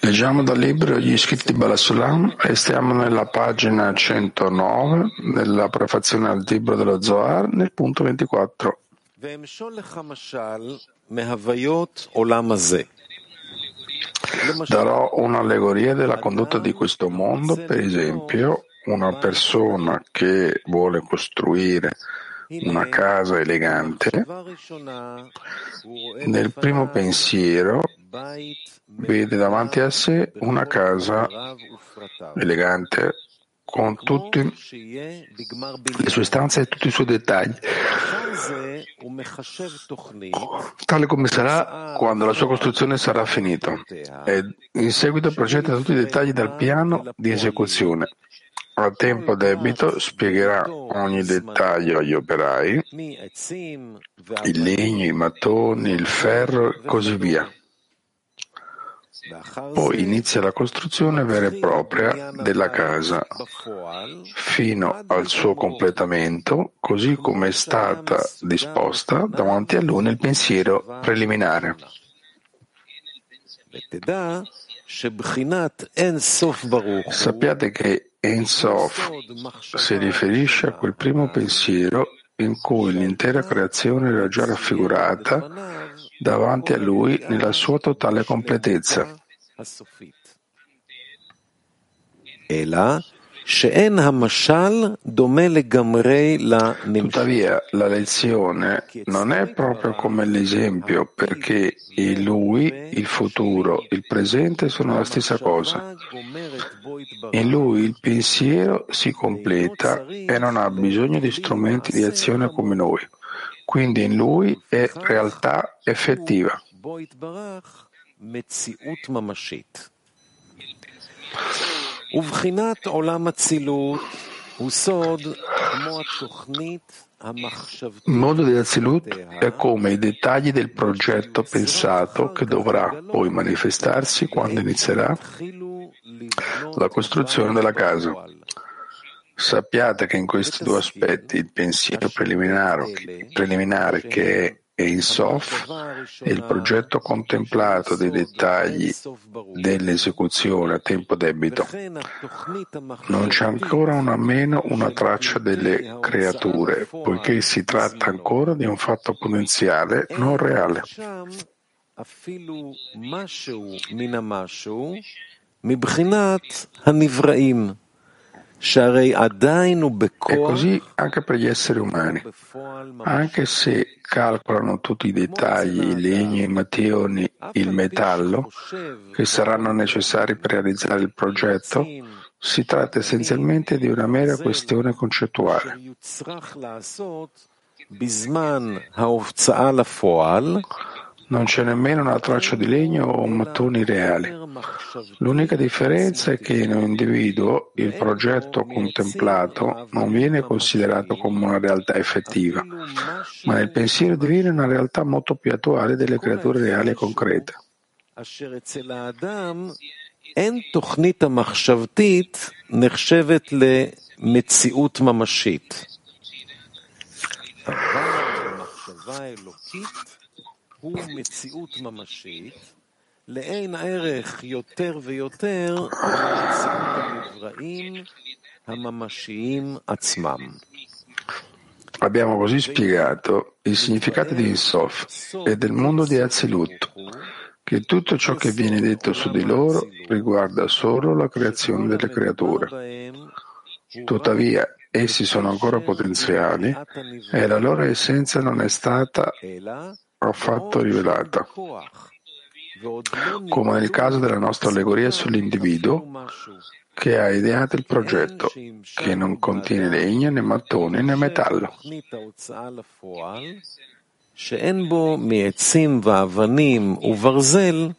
Leggiamo dal libro Gli scritti di Balasulam e stiamo nella pagina 109, nella prefazione al libro dello Zohar, nel punto 24. Darò un'allegoria della condotta di questo mondo, per esempio, una persona che vuole costruire una casa elegante, nel primo pensiero vede davanti a sé una casa elegante con tutte le sue stanze e tutti i suoi dettagli, tale come sarà quando la sua costruzione sarà finita. E in seguito procede a tutti i dettagli del piano di esecuzione a tempo debito spiegherà ogni dettaglio agli operai, il legno, i mattoni, il ferro e così via. Poi inizia la costruzione vera e propria della casa, fino al suo completamento, così come è stata disposta davanti a lui nel pensiero preliminare. Sappiate che Ensof si riferisce a quel primo pensiero in cui l'intera creazione era già raffigurata davanti a lui nella sua totale completezza. E là Tuttavia, la lezione non è proprio come l'esempio, perché in lui il futuro, il presente sono la stessa cosa. In lui il pensiero si completa e non ha bisogno di strumenti di azione come noi. Quindi in lui è realtà effettiva. ובחינת עולם אצילות הוא סוד כמו התוכנית המחשבתית Il mondo di Azilut è come i dettagli del progetto pensato che dovrà poi manifestarsi quando inizierà התחילו לבנות la costruzione della casa. בפועל. Sappiate che in questi due aspetti, il pensiero preliminare, preliminare che è in Sof e il progetto contemplato dei dettagli dell'esecuzione a tempo debito, וכן התוכנית non c'è ancora una meno una traccia delle creature, poiché si tratta ancora di un fatto potenziale non reale. שם אפילו משהו מן המשהו מבחינת הנבראים, e così anche per gli esseri umani, anche se calcolano tutti i dettagli, i legni, i mattoni, il metallo, che saranno necessari per realizzare il progetto, si tratta essenzialmente di una mera questione concettuale. שיוצרך לעשות בזמן ההוצאה לפועל, Non c'è nemmeno una traccia di legno o mattoni reali. L'unica differenza è che in un individuo il progetto contemplato non viene considerato come una realtà effettiva, ma nel pensiero divino è una realtà molto più attuale delle creature reali e concrete. אשר אצל האדם אין תוכנית המחשבתית נחשבת למציאות ממשית. לאין ערך יותר ויותר ממציאות הנבראים הממשיים עצמם. Abbiamo così spiegato il significato di Insof e del mondo di Azilut, che tutto ciò che viene detto su di loro riguarda solo la creazione delle creature. Tuttavia, essi sono ancora potenziali e la loro essenza non è stata affatto rivelata. Come nel caso della nostra allegoria sull'individuo che ha ideato il progetto, che non contiene legno né mattoni né metallo. תוכנית ההוצאה לפועל, שאין בו מעצים ואבנים וברזל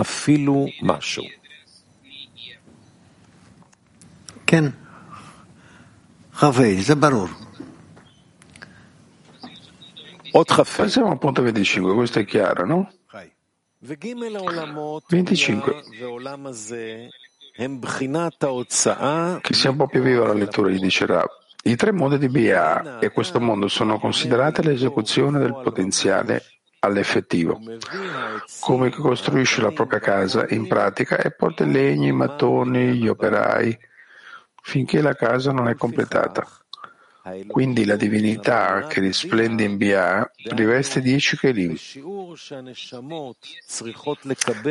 אפילו משהו. כן. חווי, זה ברור. Passiamo al punto 25, questo è chiaro, no? 25. Che sia un po' più viva la lettura, gli dice Rab. I tre modi di BA e questo mondo sono considerati l'esecuzione del potenziale all'effettivo, come chi costruisce la propria casa in pratica e porta i legni, i mattoni, gli operai, finché la casa non è completata. Quindi la divinità che risplende in Bia riveste dieci Kelim.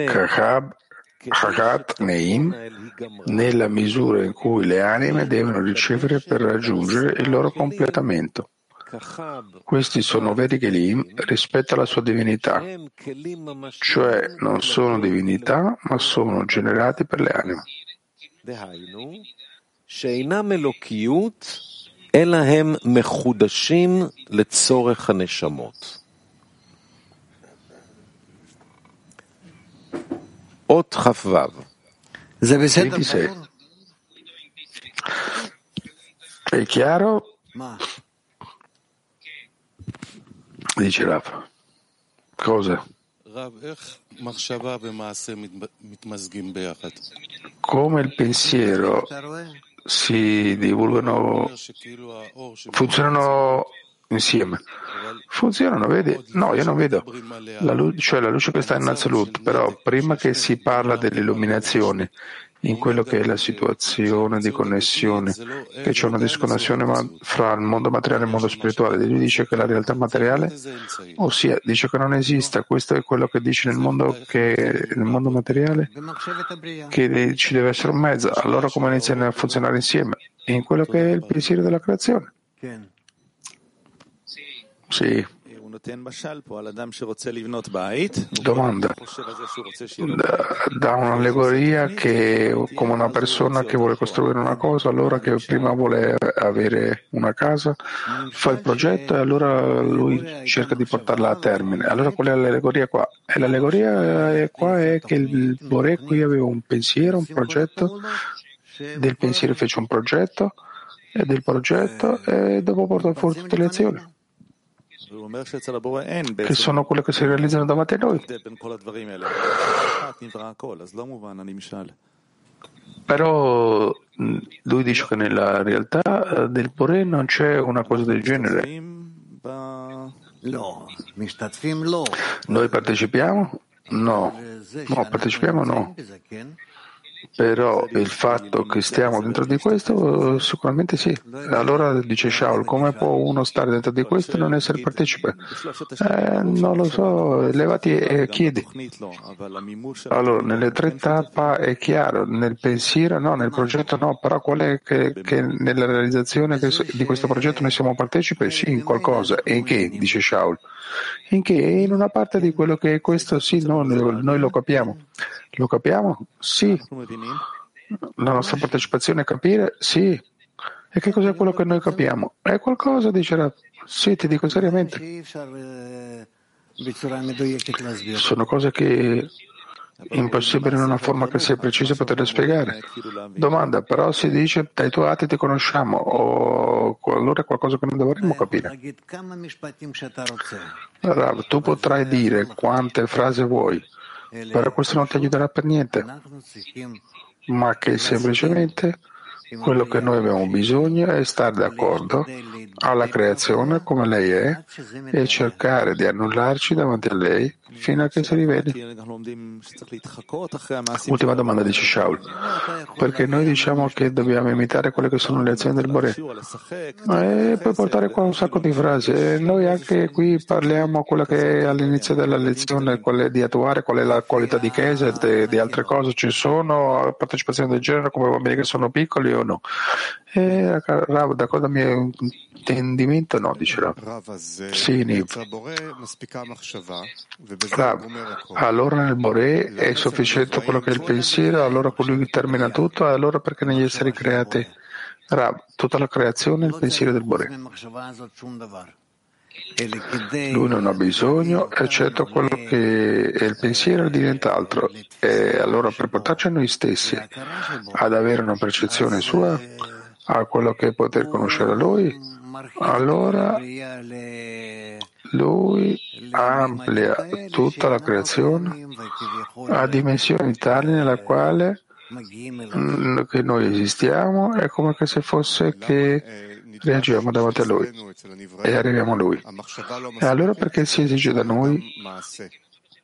Kakab Hagat Neim nella misura in cui le anime devono ricevere per raggiungere il loro completamento. Questi sono veri Kelim rispetto alla sua divinità, cioè non sono divinità ma sono generati per le anime. אלא הם מחודשים לצורך הנשמות. אות כ"ו זה בסדר? 26. È chiaro? Dice Rav. Cosa? Come il pensiero si divulgano, funzionano insieme. Funzionano, vedi? No, io non vedo. La luce, cioè la luce che sta in Azalut, però prima che si parla dell'illuminazione, in quello che è la situazione di connessione, che c'è una disconnessione fra il mondo materiale e il mondo spirituale. Lui dice che la realtà materiale, ossia dice che non esista, questo è quello che dice nel mondo, che, nel mondo materiale, che ci deve essere un mezzo. Allora come iniziano a funzionare insieme? In quello che è il pensiero della creazione. Sì. Domanda. Da un'allegoria che come una persona che vuole costruire una cosa, allora che prima vuole avere una casa, fa il progetto e allora lui cerca di portarla a termine. Allora qual è l'allegoria qua? E l'allegoria qua è che il Bore qui aveva un pensiero, un progetto, del pensiero fece un progetto e del progetto e dopo portò fuori tutte le azioni che sono quelle che si realizzano davanti a noi. Però lui dice che nella realtà del Bore non c'è una cosa del genere. Noi partecipiamo? No. No, partecipiamo no. Però il fatto che stiamo dentro di questo, sicuramente sì. Allora dice Shaul, come può uno stare dentro di questo e non essere partecipe? Eh, non lo so, levati e chiedi. Allora, nelle tre tappe è chiaro, nel pensiero no, nel progetto no, però qual è che, che nella realizzazione di questo progetto noi siamo partecipi? Sì, in qualcosa. E in che? Dice Shaul. In che? In una parte di quello che è questo, sì, no, noi lo capiamo. Lo capiamo? Sì. La nostra partecipazione è capire? Sì. E che cos'è quello che noi capiamo? È qualcosa, dice Rav. Sì, ti dico seriamente. Sono cose che è impossibile in una forma che sia precisa poterle spiegare. Domanda, però si dice dai tuoi atti ti conosciamo, o allora è qualcosa che non dovremmo capire. Rav, tu potrai dire quante frasi vuoi, però questo non ti aiuterà per niente, ma che semplicemente quello che noi abbiamo bisogno è stare d'accordo alla creazione come lei è e cercare di annullarci davanti a lei fino a che si riveli. Ultima domanda dice Shaul. Perché noi diciamo che dobbiamo imitare quelle che sono le azioni del Bore. E puoi portare qua un sacco di frasi. E noi anche qui parliamo quello che è all'inizio della lezione, qual è di attuare, qual è la qualità di chiesa e di altre cose ci sono, partecipazione del genere come bambini che sono piccoli o no. E Rav, da cosa mio intendimento no, dice Rav. Sì, Niv. Rav, allora nel Bore è sufficiente quello che è il pensiero, allora colui che termina tutto, allora perché negli esseri creati? Rav, tutta la creazione è il pensiero del Bore. Lui non ha bisogno, eccetto quello che è il pensiero di nient'altro. E allora per portarci a noi stessi ad avere una percezione sua, a quello che è poter conoscere Lui, allora lui amplia tutta la creazione a dimensioni tali nella quale che noi esistiamo è come se fosse che reagiamo davanti a Lui e arriviamo a Lui. E allora perché si esige da noi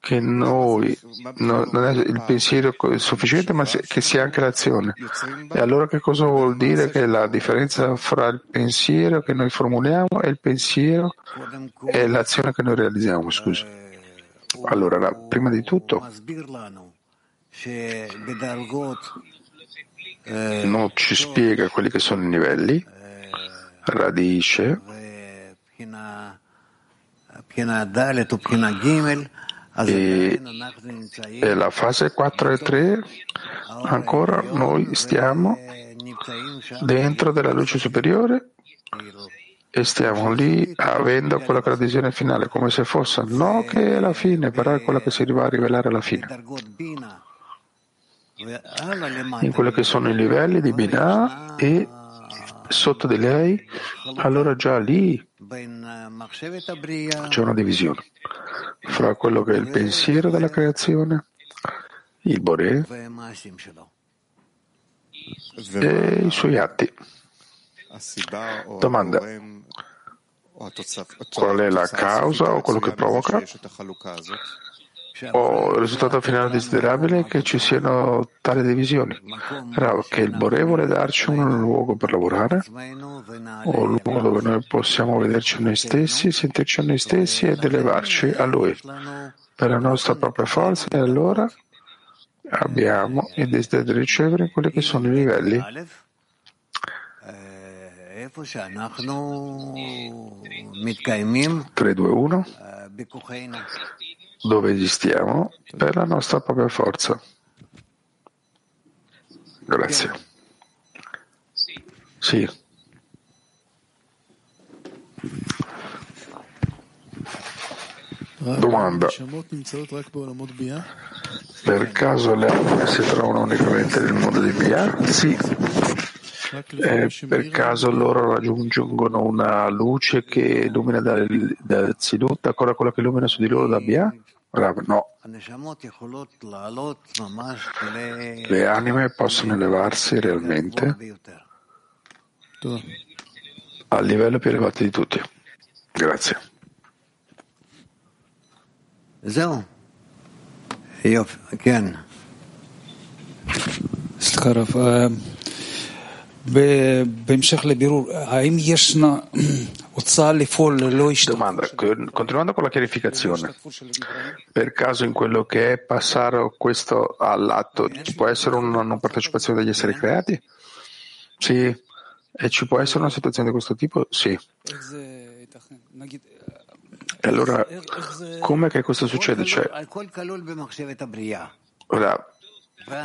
che noi no, non è il pensiero sufficiente, ma che sia anche l'azione. E allora che cosa vuol dire che la differenza fra il pensiero che noi formuliamo e il pensiero e l'azione che noi realizziamo? Scusi. Allora, prima di tutto, non ci spiega quelli che sono i livelli, radice, e, e la fase 4 e 3 ancora noi stiamo dentro della luce superiore e stiamo lì avendo quella visione finale come se fosse no che è la fine però è quella che si va a rivelare alla fine. In quelli che sono i livelli di Binah e sotto di lei allora già lì c'è una divisione fra quello che è il pensiero della creazione, il Boré e i suoi atti. Domanda. Qual è la causa o quello che provoca? O il risultato finale desiderabile che ci siano tali divisioni? Rav, che il Bore vuole darci un luogo per lavorare? O un luogo dove noi possiamo vederci noi stessi, sentirci noi stessi ed elevarci a Lui per la nostra propria forza e allora abbiamo il desiderio di ricevere quelli che sono i livelli 3, 2, 1 dove esistiamo per la nostra propria forza. Grazie. Sì. Domanda. Per caso le anime si trovano unicamente nel mondo di Bia? Sì. Eh, per caso loro raggiungono una luce che illumina da, da Zilut, ancora quella che illumina su di loro da Bia? Rav, no. Le anime possono elevarsi realmente al livello più elevato di tutti. Grazie. סליחה רב, בהמשך לבירור, האם ישנה Domanda, continuando con la chiarificazione, per caso in quello che è passare questo all'atto ci può essere una non partecipazione degli esseri creati? Sì. E ci può essere una situazione di questo tipo? Sì. E allora, come che questo succede? Cioè, ora,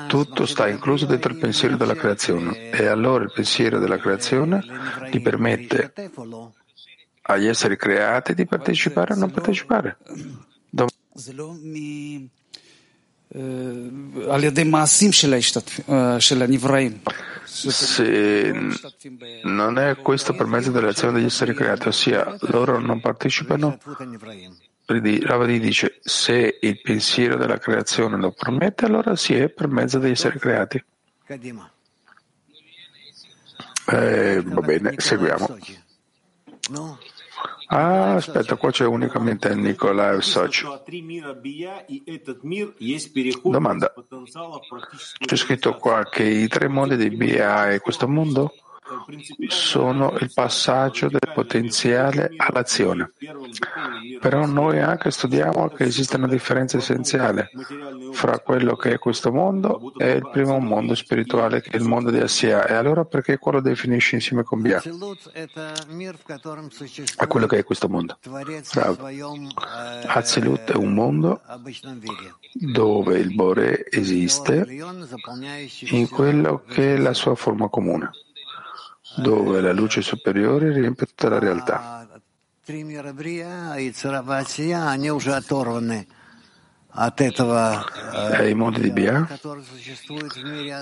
tutto sta incluso dentro il pensiero della creazione e allora il pensiero della creazione ti permette agli esseri creati di partecipare o non partecipare. Dom- se non è questo per mezzo dell'azione degli esseri creati, ossia loro non partecipano, Ravadi dice se il pensiero della creazione lo permette, allora si è per mezzo degli esseri creati. Eh, va bene, seguiamo. Ah, aspetta, qua c'è unicamente Nicolaev Soci. Domanda. C'è scritto qua che i tre mondi di Bia e questo mondo sono il passaggio del potenziale all'azione. Però noi anche studiamo che esiste una differenza essenziale fra quello che è questo mondo e il primo mondo spirituale che è il mondo di Assia. E allora perché quello definisce insieme con Bia? A quello che è questo mondo. Azilut è un mondo dove il Bore esiste in quello che è la sua forma comune dove la luce superiore riempie tutta la realtà. E i mondi di Bia,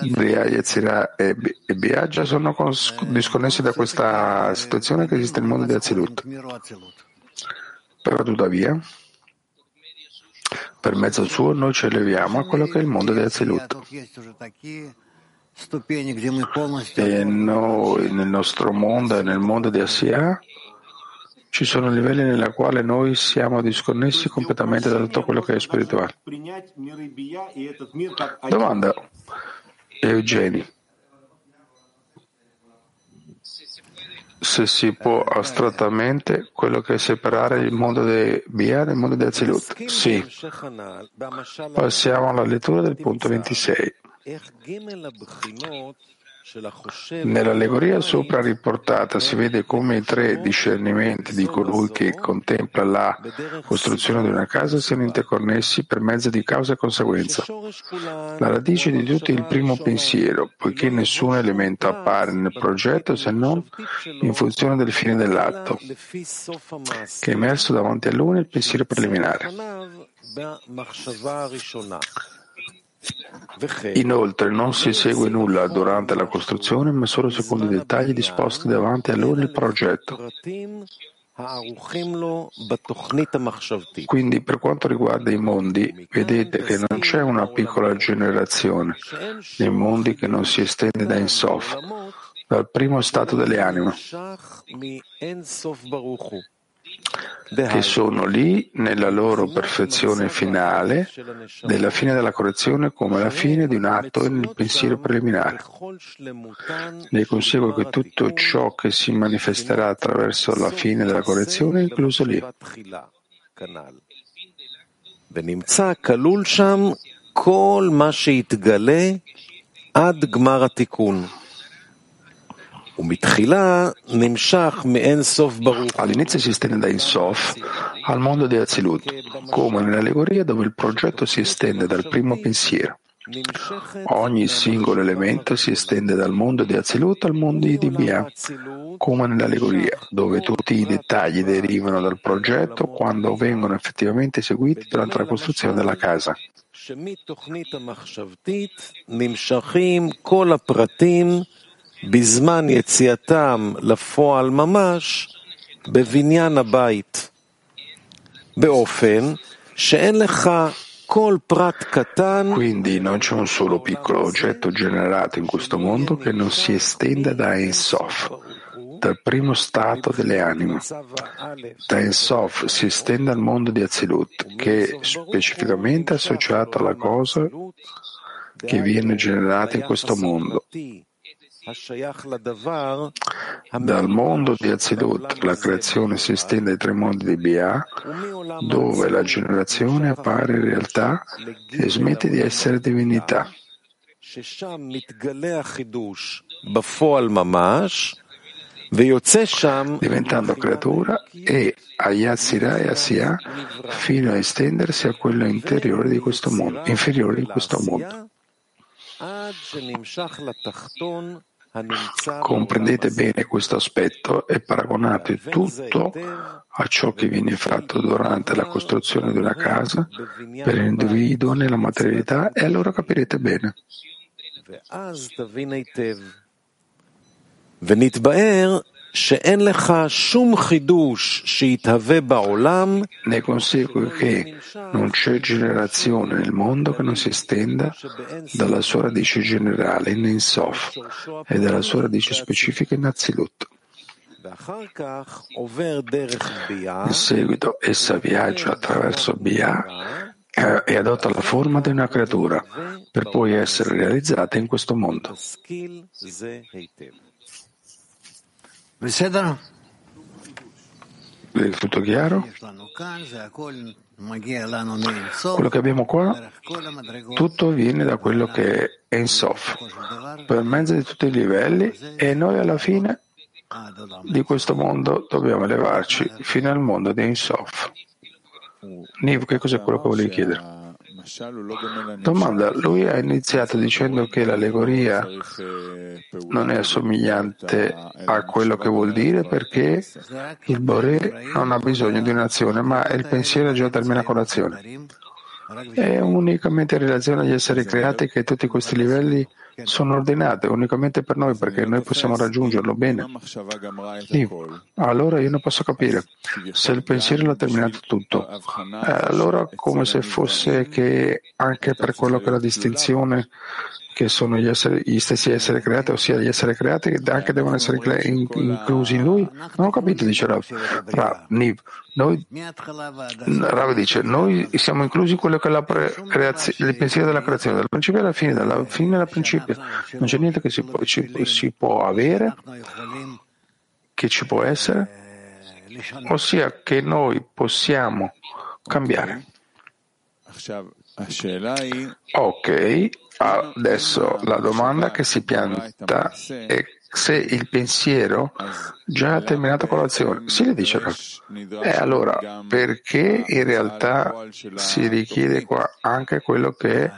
Bria, Yetzirah e Bia già sono disconnessi da questa situazione che esiste nel mondo di Azilut. Però tuttavia, per mezzo suo noi ci eleviamo a quello che è il mondo di Azilut. E noi, nel nostro mondo e nel mondo di Asiya, ci sono livelli nei quali noi siamo disconnessi completamente da tutto quello che è spirituale. Domanda, Eugeni. Se si può astrattamente quello che è separare il mondo di Bia dal mondo di Azilut? Sì. Passiamo alla lettura del punto 26. Nell'allegoria sopra riportata si vede come i tre discernimenti di colui che contempla la costruzione di una casa siano interconnessi per mezzo di causa e conseguenza. La radice di tutto è il primo pensiero, poiché nessun elemento appare nel progetto se non in funzione del fine dell'atto, che è emerso davanti a lui nel pensiero preliminare. Inoltre non si segue nulla durante la costruzione, ma solo secondo i dettagli disposti davanti a lui nel progetto. Quindi per quanto riguarda i mondi, vedete che non c'è una piccola generazione nei mondi che non si estende da Insof, dal primo stato delle anime che sono lì nella loro perfezione finale, della fine della correzione come la fine di un atto nel pensiero preliminare. Ne consegue che tutto ciò che si manifesterà attraverso la fine della correzione è incluso lì. All'inizio si estende da Insof al mondo di Azilut, come nell'allegoria dove il progetto si estende dal primo pensiero. Ogni singolo elemento si estende dal mondo di Azilut al mondo di Bia, come nell'allegoria, dove tutti i dettagli derivano dal progetto quando vengono effettivamente eseguiti durante la costruzione della casa. בזמן יציאתם לפועל ממש בבניין הבית, באופן שאין לך Quindi non c'è un solo piccolo oggetto generato in questo mondo che non si estenda da Ensof, dal primo stato delle anime. Da Ensof si estende al mondo di Azilut, che è specificamente associato alla cosa che viene generata in questo mondo. dal mondo di Azilut la creazione si estende ai tre mondi di Bia, dove la generazione appare in realtà e smette di essere divinità. diventando creatura e a Yatsira e Asiya fino a estendersi a quello interiore di questo mondo, inferiore di questo mondo. Comprendete bene questo aspetto e paragonate tutto a ciò che viene fatto durante la costruzione di una casa per l'individuo nella materialità e allora capirete bene. Ne consegue che non c'è generazione nel mondo che non si estenda dalla sua radice generale in Ensof e dalla sua radice specifica in Azilut. In seguito essa viaggia attraverso Bia e adotta la forma di una creatura per poi essere realizzata in questo mondo. È tutto chiaro? Quello che abbiamo qua, tutto viene da quello che è in Sof, per mezzo di tutti i livelli e noi alla fine di questo mondo dobbiamo elevarci fino al mondo di Insof. Niv, che cos'è quello che volevi chiedere? Domanda, lui ha iniziato dicendo che l'allegoria non è assomigliante a quello che vuol dire perché il Boré non ha bisogno di un'azione, ma il pensiero già termina con l'azione. È unicamente in relazione agli esseri creati che tutti questi livelli sono ordinate unicamente per noi perché noi possiamo raggiungerlo bene. Io, allora io non posso capire se il pensiero l'ha terminato tutto. Eh, allora come se fosse che anche per quello che è la distinzione che sono gli, esseri, gli, stessi esseri creati, ossia gli esseri creati che anche devono essere inclusi in lui? Non ho capito, dice Rav. Rav, Niv, noi, Rav dice, noi siamo inclusi in quello che è la creazio, il pensiero della creazione, dal principio alla fine, dalla fine al principio. Non c'è niente che si può, ci, si può avere, che ci può essere, ossia che noi possiamo cambiare. Ok, adesso la domanda che si pianta è se il pensiero già ha terminato con l'azione. Si le dice E allora, perché in realtà si richiede qua anche quello che è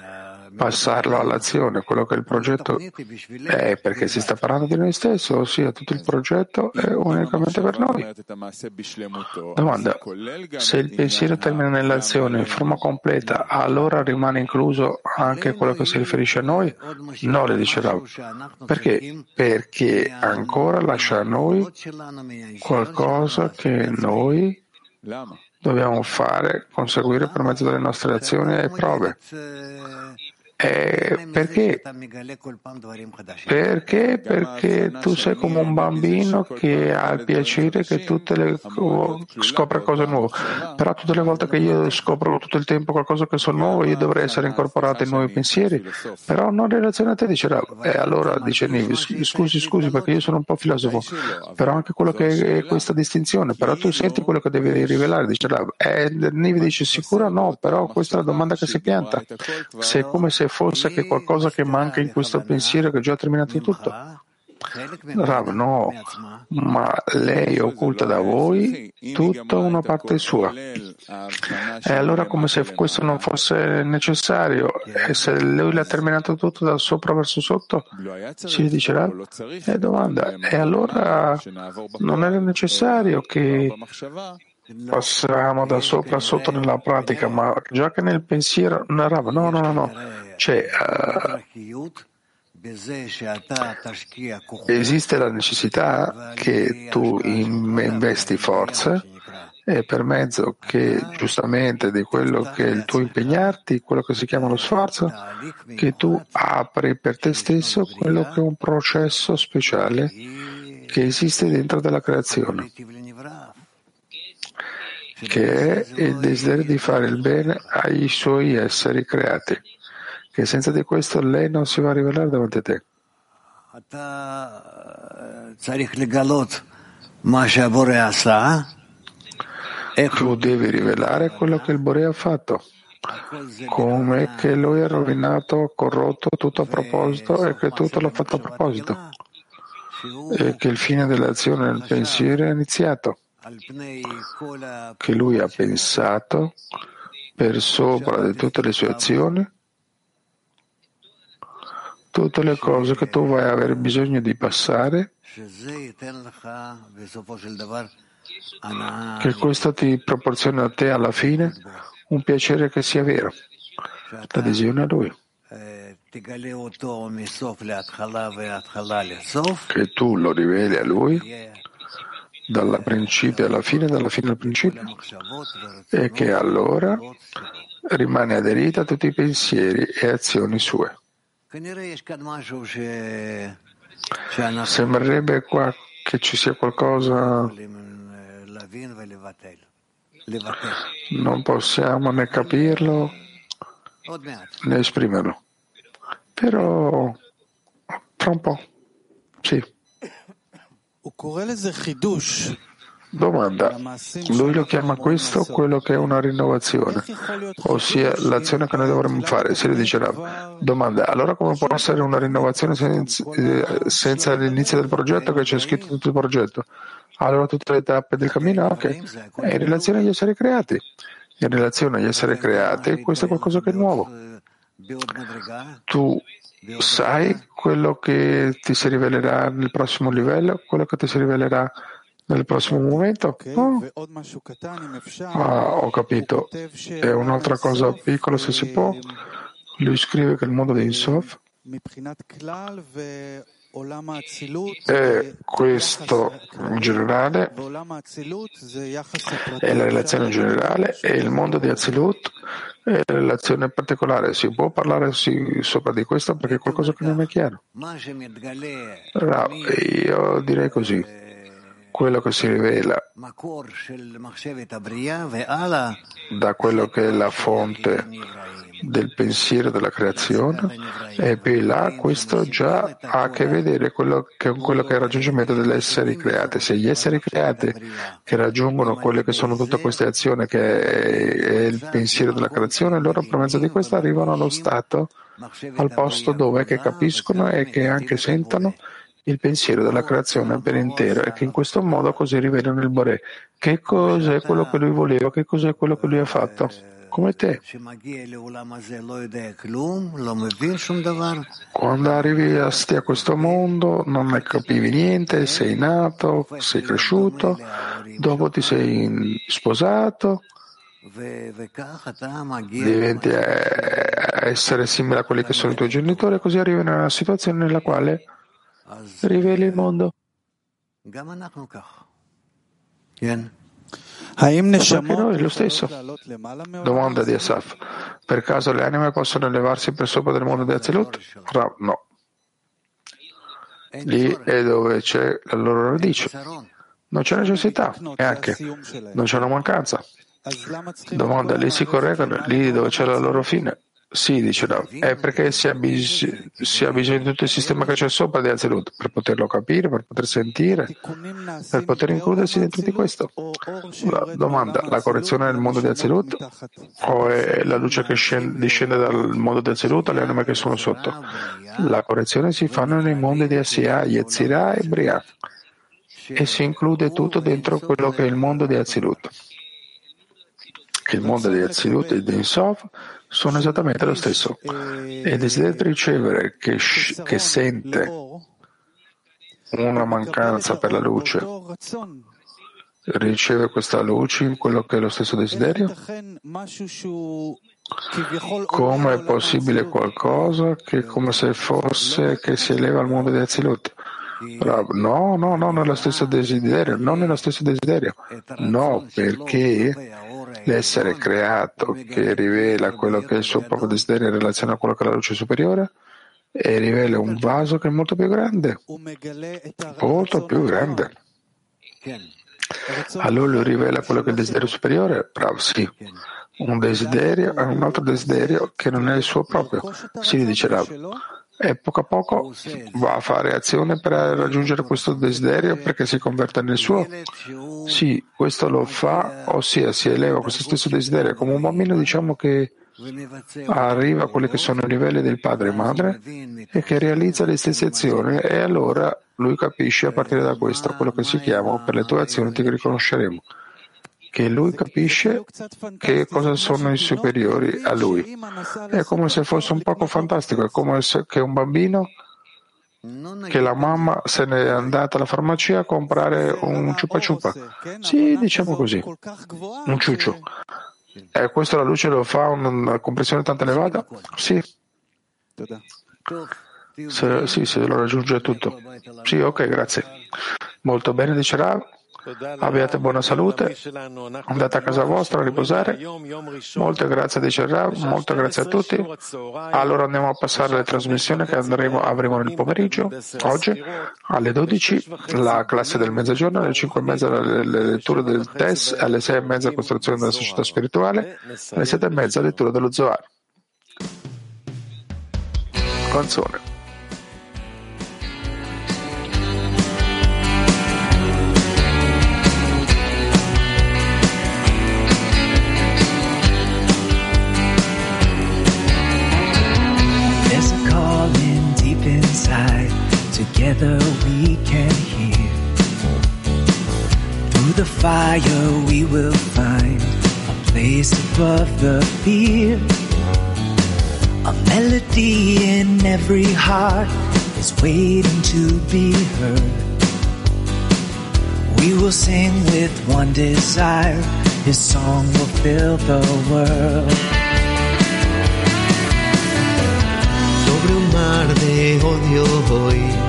passarlo all'azione, quello che il progetto è perché si sta parlando di noi stessi, ossia tutto il progetto è unicamente per noi. Domanda, se il pensiero termina nell'azione in forma completa, allora rimane incluso anche quello che si riferisce a noi? No, le dice Rav. Perché? Perché ancora lascia a noi qualcosa che noi dobbiamo fare, conseguire per mezzo delle nostre azioni e prove. Eh, perché? Perché? Perché tu sei come un bambino che ha il piacere che tutte le scopre cose nuove. Però tutte le volte che io scopro tutto il tempo qualcosa che sono nuovo, io dovrei essere incorporato in nuovi pensieri. Però non in relazione a te, dice. E eh, allora dice Nivi, scusi, scusi, perché io sono un po' filosofo. Però anche quello che è questa distinzione. Però tu senti quello che devi rivelare, dice. E eh, Nivi dice sicuro no, però questa è la domanda che si pianta. Se è come se fosse che qualcosa che manca in questo pensiero che ha già terminato tutto. Rav, no, ma lei occulta da voi tutta una parte sua. E allora come se questo non fosse necessario, e se lui l'ha terminato tutto da sopra verso sotto, si dice Rav, e domanda, e allora non era necessario che passiamo da sopra a sotto nella pratica, ma già che nel pensiero no, no, no, no, cioè, uh, esiste la necessità che tu investi forze e per mezzo che giustamente di quello che è il tuo impegnarti, quello che si chiama lo sforzo, che tu apri per te stesso quello che è un processo speciale che esiste dentro della creazione, che è il desiderio di fare il bene ai suoi esseri creati che senza di questo lei non si va a rivelare davanti a te. Tu devi rivelare quello che il Bore ha fatto, come che lui ha rovinato, corrotto tutto a proposito e che tutto l'ha fatto a proposito, e che il fine dell'azione nel pensiero è iniziato, che lui ha pensato per sopra di tutte le sue azioni tutte le cose che tu vai avere bisogno di passare, che questo ti proporziona a te alla fine un piacere che sia vero, l'adesione a Lui. Che tu lo riveli a Lui dal principio alla fine, dalla fine al principio, e che allora rimane aderita a tutti i pensieri e azioni sue. Sembrerebbe qua che ci sia qualcosa. Non possiamo né capirlo né esprimerlo. Però tra un po', sì. Domanda. Lui lo chiama questo quello che è una rinnovazione, ossia l'azione che noi dovremmo fare. Se lui dice Rav. Domanda. Allora come può essere una rinnovazione senza, eh, senza l'inizio del progetto che c'è scritto tutto il progetto? Allora tutte le tappe del cammino? Ok. È in relazione agli esseri creati. In relazione agli esseri creati questo è qualcosa che è nuovo. Tu sai quello che ti si rivelerà nel prossimo livello, quello che ti si rivelerà nel prossimo momento? Oh. Ah, ho capito. E un'altra cosa piccola, se si può. Lui scrive che il mondo di Insof e questo in generale è la relazione generale e il mondo di Azilut E la relazione particolare, si può parlare sì, sopra di questo? Perché è qualcosa che non è chiaro. Rav, io direi così, quello che si rivela da quello che è la fonte del pensiero della creazione e là questo già ha a che vedere con quello che è il raggiungimento degli esseri creati. Se gli esseri creati che raggiungono quelle che sono tutte queste azioni che è il pensiero della creazione, loro per mezzo di questo arrivano allo stato, al posto dove che capiscono e che anche sentono il pensiero della creazione per intero e che in questo modo così rivelano il Bore. Che cos'è quello che lui voleva? Che cos'è quello che lui ha fatto? Come te. Quando arrivi a questo mondo non ne capivi niente, sei nato, sei cresciuto, dopo ti sei sposato, diventi essere simile a quelli che sono i tuoi genitori e così arrivi in una situazione nella quale riveli il mondo. Anche noi lo stesso. Domanda di Asaf. Per caso le anime possono elevarsi per sopra del mondo di Azelut? No. Lì è dove c'è la loro radice. Non c'è necessità e anche non c'è una mancanza. Domanda, lì si correggono, lì dove c'è la loro fine. Sì, dice no, è perché si ha, bis- si ha, bisogno di tutto il sistema che c'è sopra di Azelut per poterlo capire, per poter sentire, per poter includersi dentro di questo. La domanda, la correzione nel mondo di Azelut o è la luce che scende, discende dal mondo di Azelut alle anime che sono sotto? La correzione si fa nei mondi di Asiya, Yetzirah e Briah e si include tutto dentro quello che è il mondo di Azilut. Il mondo di Azilut e di Insof sono esattamente lo stesso. E desiderio ricevere che, che sente una mancanza per la luce riceve questa luce in quello che è lo stesso desiderio? Come è possibile qualcosa che come se fosse che si eleva al mondo di Azilut? No, no, no, nello stesso desiderio, non nello stesso desiderio. No, perché l'essere creato che rivela quello che è il suo proprio desiderio in relazione a quello che è la luce superiore e rivela un vaso che è molto più grande, molto più grande. Allora lui rivela quello che è il desiderio superiore? Bravo, sì. Un desiderio è un altro desiderio che non è il suo proprio. Sì, dice Rav e poco a poco va a fare azione per raggiungere questo desiderio perché si converte nel suo? Sì, questo lo fa, ossia si eleva questo stesso desiderio. Come un bambino diciamo che arriva a quelli che sono i livelli del padre e madre e che realizza le stesse azioni. E allora lui capisce a partire da questo quello che si chiama per le tue azioni ti riconosceremo che lui capisce che cosa sono i superiori a lui. È come se fosse un poco fantastico, è come se un bambino che la mamma se ne è andata alla farmacia a comprare un ciupa ciupa. Sì, diciamo così, un ciuccio. E questo la luce lo fa una compressione tanto elevata? Sì. Se, sì, se lo raggiunge tutto. Sì, ok, grazie. Molto bene, dice Rav. Abbiate buona salute, andate a casa vostra a riposare. Molte grazie dice Rav, molte grazie a tutti. Allora andiamo a passare alle trasmissioni che andremo, avremo nel pomeriggio, oggi alle 12 la classe del mezzogiorno, alle 5 e mezza le, le letture del test, alle 6 e mezza costruzione della società spirituale, alle 7 e mezza lettura dello Zohar. Canzone. Together we can hear. Through the fire we will find a place above the fear. A melody in every heart is waiting to be heard. We will sing with one desire, His song will fill the world. Mar de odio hoy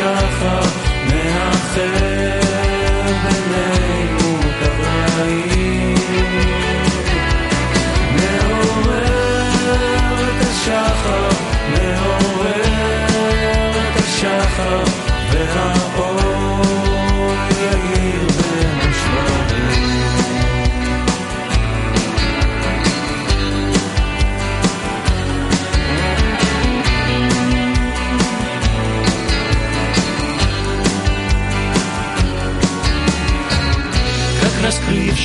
shuffle.